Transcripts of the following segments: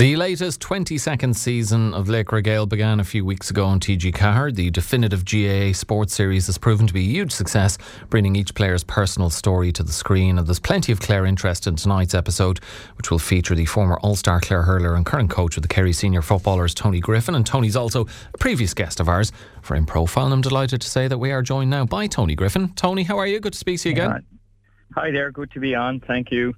The latest 22nd season of Laochra Gael began a few weeks ago on TG Ceathair. The definitive GAA sports series has proven to be a huge success, bringing each player's personal story to the screen. And there's plenty of Clare interest in tonight's episode, which will feature the former All Star Clare hurler and current coach of the Kerry senior footballers, Tony Griffin. And Tony's also a previous guest of ours for In Profile. And I'm delighted to say that we are joined now by Tony Griffin. Tony, how are you? Good to speak to you again. Hi there, good to be on. Thank you.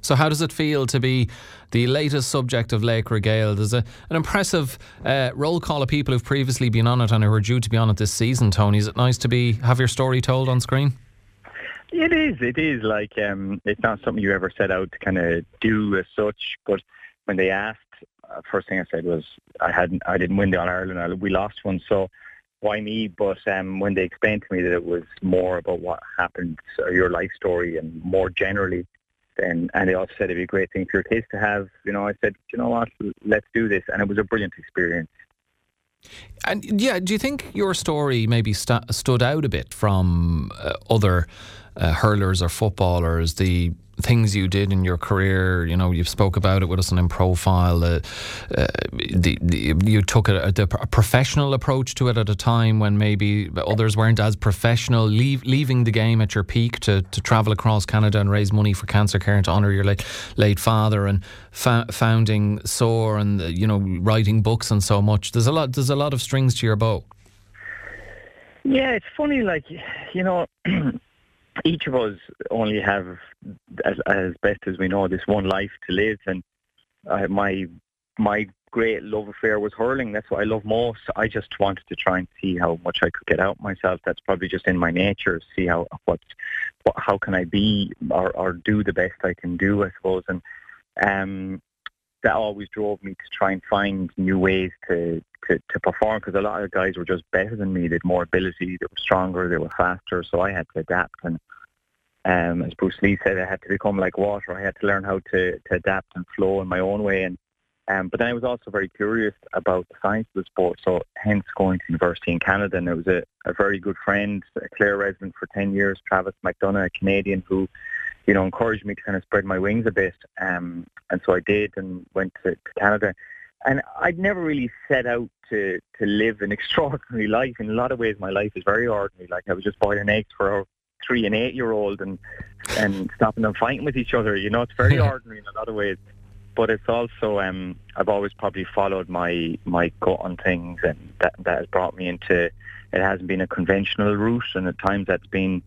So, how does it feel to be the latest subject of Laochra Gael? There's a, an impressive uh, roll call of people who've previously been on it and who are due to be on it this season. Tony, is it nice to be have your story told on screen? It is. It is like um, it's not something you ever set out to kind of do as such. But when they asked, uh, first thing I said was I hadn't, I didn't win the All Ireland. We lost one, so why me? But um, when they explained to me that it was more about what happened, or your life story, and more generally and and they also said it'd be a great thing for your kids to have. You know, I said, you know what, let's do this, and it was a brilliant experience. And yeah, do you think your story maybe st- stood out a bit from uh, other uh, hurlers or footballers? The things you did in your career. You know, you spoke about it with us in profile. Uh, uh, the, the, you took a, a, a, professional approach to it at a time when maybe others weren't as professional. Leave, leaving the game at your peak to, to travel across Canada and raise money for cancer care and to honour your late late father and fa- founding SOAR and uh, you know writing books and so much. There's a lot. There's a lot of strings to your bow. Yeah, it's funny. Like you know. each of us only have, as, as best as we know, this one life to live. And uh, my my great love affair was hurling. That's what I love most. I just wanted to try and see how much I could get out myself. That's probably just in my nature. See how what's what, how can I be or, or do the best I can do, I suppose. And um, that always drove me to try and find new ways to to, to perform because a lot of guys were just better than me. They had more ability, they were stronger, they were faster. So I had to adapt. And um, as Bruce Lee said, I had to become like water. I had to learn how to, to adapt and flow in my own way. And um, but then I was also very curious about the science of the sport. So hence going to university in Canada. And it was a, a very good friend, a Clare resident for 10 years, Travis McDonough, a Canadian who you know, encouraged me to kind of spread my wings a bit. Um, and so I did and went to, to Canada. And I'd never really set out to, to live an extraordinary life. In a lot of ways, my life is very ordinary. Like I was just boiling eggs for a three and eight year old and, and stopping them fighting with each other. You know, it's very ordinary in a lot of ways. But it's also, um, I've always probably followed my, my gut on things and that, that has brought me into, it hasn't been a conventional route and at times that's been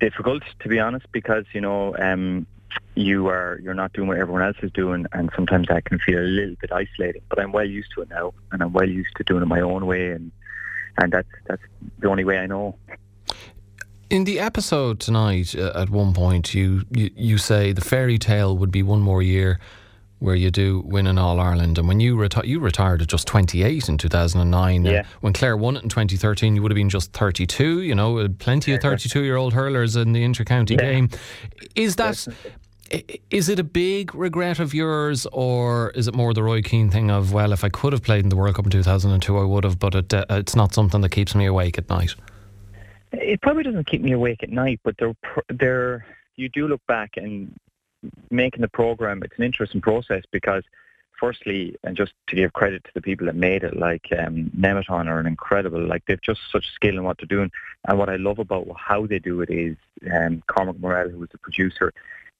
difficult to be honest because you know um, you are you're not doing what everyone else is doing, and sometimes that can feel a little bit isolating. But I'm well used to it now, and I'm well used to doing it my own way, and and that's that's the only way I know. In the episode tonight, uh, at one point, you, you you say the fairy tale would be one more year where you do win an All Ireland. And when you reti- you retired at just 28 in 2009. Yeah. when Clare won it in 2013, you would have been just 32. You know, uh, plenty of 32 year old hurlers in the intercounty yeah. game. Is that. Is it a big regret of yours, or is it more the Roy Keane thing of well, if I could have played in the World Cup in two thousand and two, I would have, but it, uh, it's not something that keeps me awake at night. It probably doesn't keep me awake at night, but there, there, you do look back and making the program, it's an interesting process because firstly, and just to give credit to the people that made it, like um, Nemeton are an incredible, like they've just such skill in what they're doing. And what I love about how they do it is um, Cormac Morrell, who was the producer,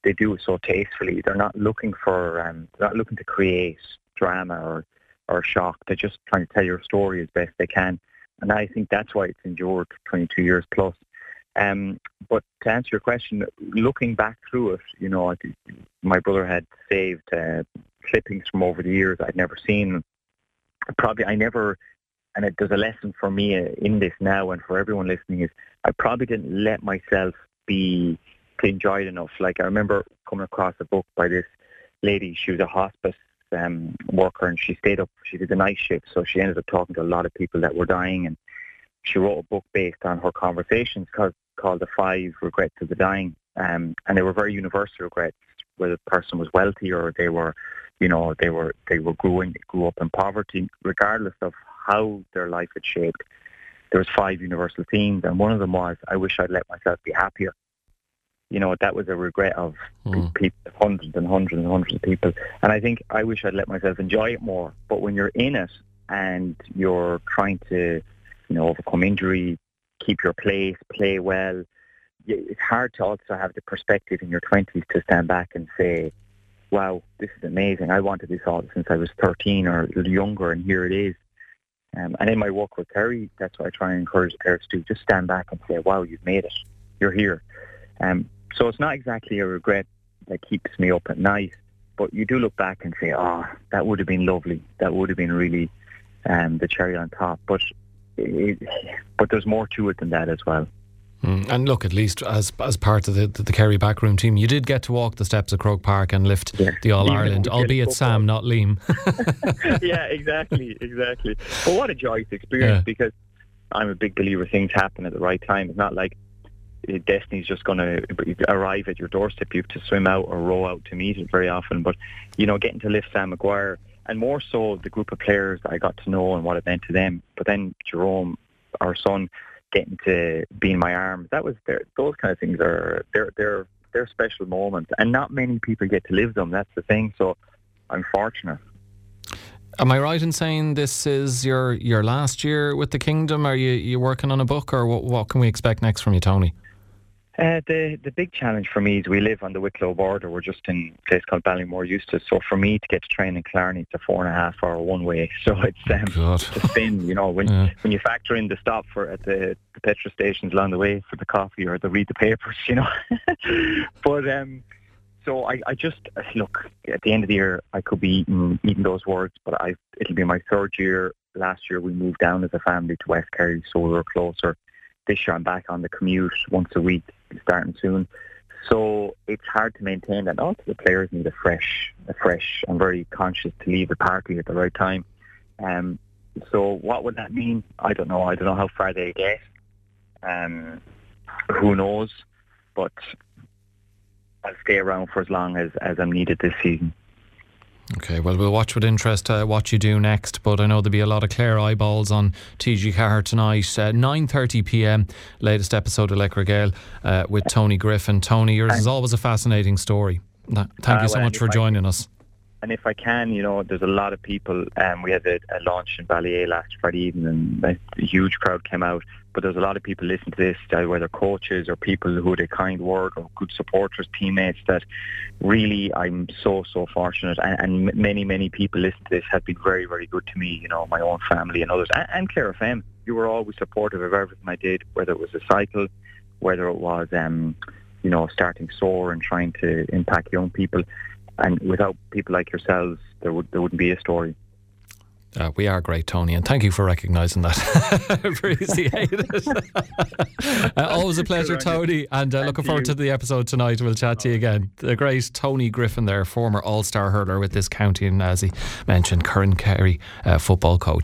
they do it so tastefully. They're not looking for, um, they're not looking to create drama or, or shock. They're just trying to tell your story as best they can. And I think that's why it's endured 22 years plus. Um, but to answer your question, looking back through it, you know, my brother had saved uh, clippings from over the years I'd never seen. Probably, I never, and it, there's a lesson for me uh, in this now, and for everyone listening is, I probably didn't let myself be to enjoy it enough. Like I remember coming across a book by this lady. She was a hospice um, worker, and she stayed up. She did the night shift, so she ended up talking to a lot of people that were dying, and she wrote a book based on her conversations called, called The Five Regrets of the Dying. Um, and they were very universal regrets, whether the person was wealthy or they were, you know, they were they were growing, they grew up in poverty, regardless of how their life had shaped. There was five universal themes, and one of them was, "I wish I'd let myself be happier." you know, that was a regret of Mm. people, hundreds and hundreds and hundreds of people. And I think I wish I'd let myself enjoy it more. But when you're in it and you're trying to, you know, overcome injury, keep your place, play well, it's hard to also have the perspective in your 20s to stand back and say, wow, this is amazing. I wanted this all since I was 13 or younger, and here it is. Um, and in my work with Kerry, that's what I try and encourage players to. Just stand back and say, wow, you've made it. You're here. Um, so it's not exactly a regret that keeps me up at night, but you do look back and say, oh, that would have been lovely. That would have been really um, the cherry on top. But it, but there's more to it than that as well. Mm. And look, at least as as part of the, the, the Kerry backroom team, you did get to walk the steps of Croke Park and lift Yeah. the All Ireland, albeit Sam, not Liam. yeah, exactly, exactly. But what a joyous experience Yeah. because I'm a big believer things happen at the right time. It's not like uh, destiny's just going to arrive at your doorstep. You have to swim out or row out to meet it very often. But, you know, getting to lift Sam Maguire and more so the group of players that I got to know and what it meant to them. But then Jerome, our son, getting to be in my arms, that was. Those kind of things are, they're, they're, they're special moments. And not many people get to live them. That's the thing. So I'm fortunate. Am I right in saying this is your your last year with the Kingdom? Are you you working on a book, or what, what can we expect next from you, Tony? Uh, the the big challenge for me is we live on the Wicklow border. We're just in a place called Ballymore Eustace. So for me to get to train in Killarney, it's a four and a half hour one way. So it's um, God. to spin. You know, when Yeah. when you factor in the stop for at the, the petrol stations along the way for the coffee or to read the papers, you know. but um, so I, I just look at the end of the year, I could be eating, eating those words, but I it'll be my third year. Last year we moved down as a family to West Kerry, so we were closer. This year I'm back on the commute once a week, starting soon. So it's hard to maintain that. Also, the players need a fresh, a fresh. I'm very conscious to leave the party at the right time. Um, so what would that mean? I don't know. I don't know how far they get. Um, who knows? But I'll stay around for as long as, as I'm needed this season. Okay, well, we'll watch with interest uh, what you do next. But I know there'll be a lot of Clare eyeballs on TG Ceathair tonight, uh, nine thirty p.m. Latest episode of Laochra Gael uh, with Tony Griffin. Tony, yours is always a fascinating story. Thank Uh, you so well, much for joining us. And if I can, you know, there's a lot of people. Um, we had a, a launch in Ballyea last Friday evening, and a, huge crowd came out. But there's a lot of people listening to this, whether coaches or people who had a kind word or good supporters, teammates. That really, I'm so so fortunate, and, and many many people listening to this have been very very good to me. You know, my own family and others, and, and Clare FM. You were always supportive of everything I did, whether it was a cycle, whether it was um, you know starting SOAR and trying to impact young people. And without people like yourselves, there would there wouldn't be a story. Uh, we are great, Tony, and thank you for recognising that. Appreciate it. uh, always a pleasure, Good on you. Tony, and uh, looking forward you. to the episode tonight. We'll chat to you again. The great Tony Griffin, there, former All Star hurler with this county, and as he mentioned, current Kerry uh, football coach.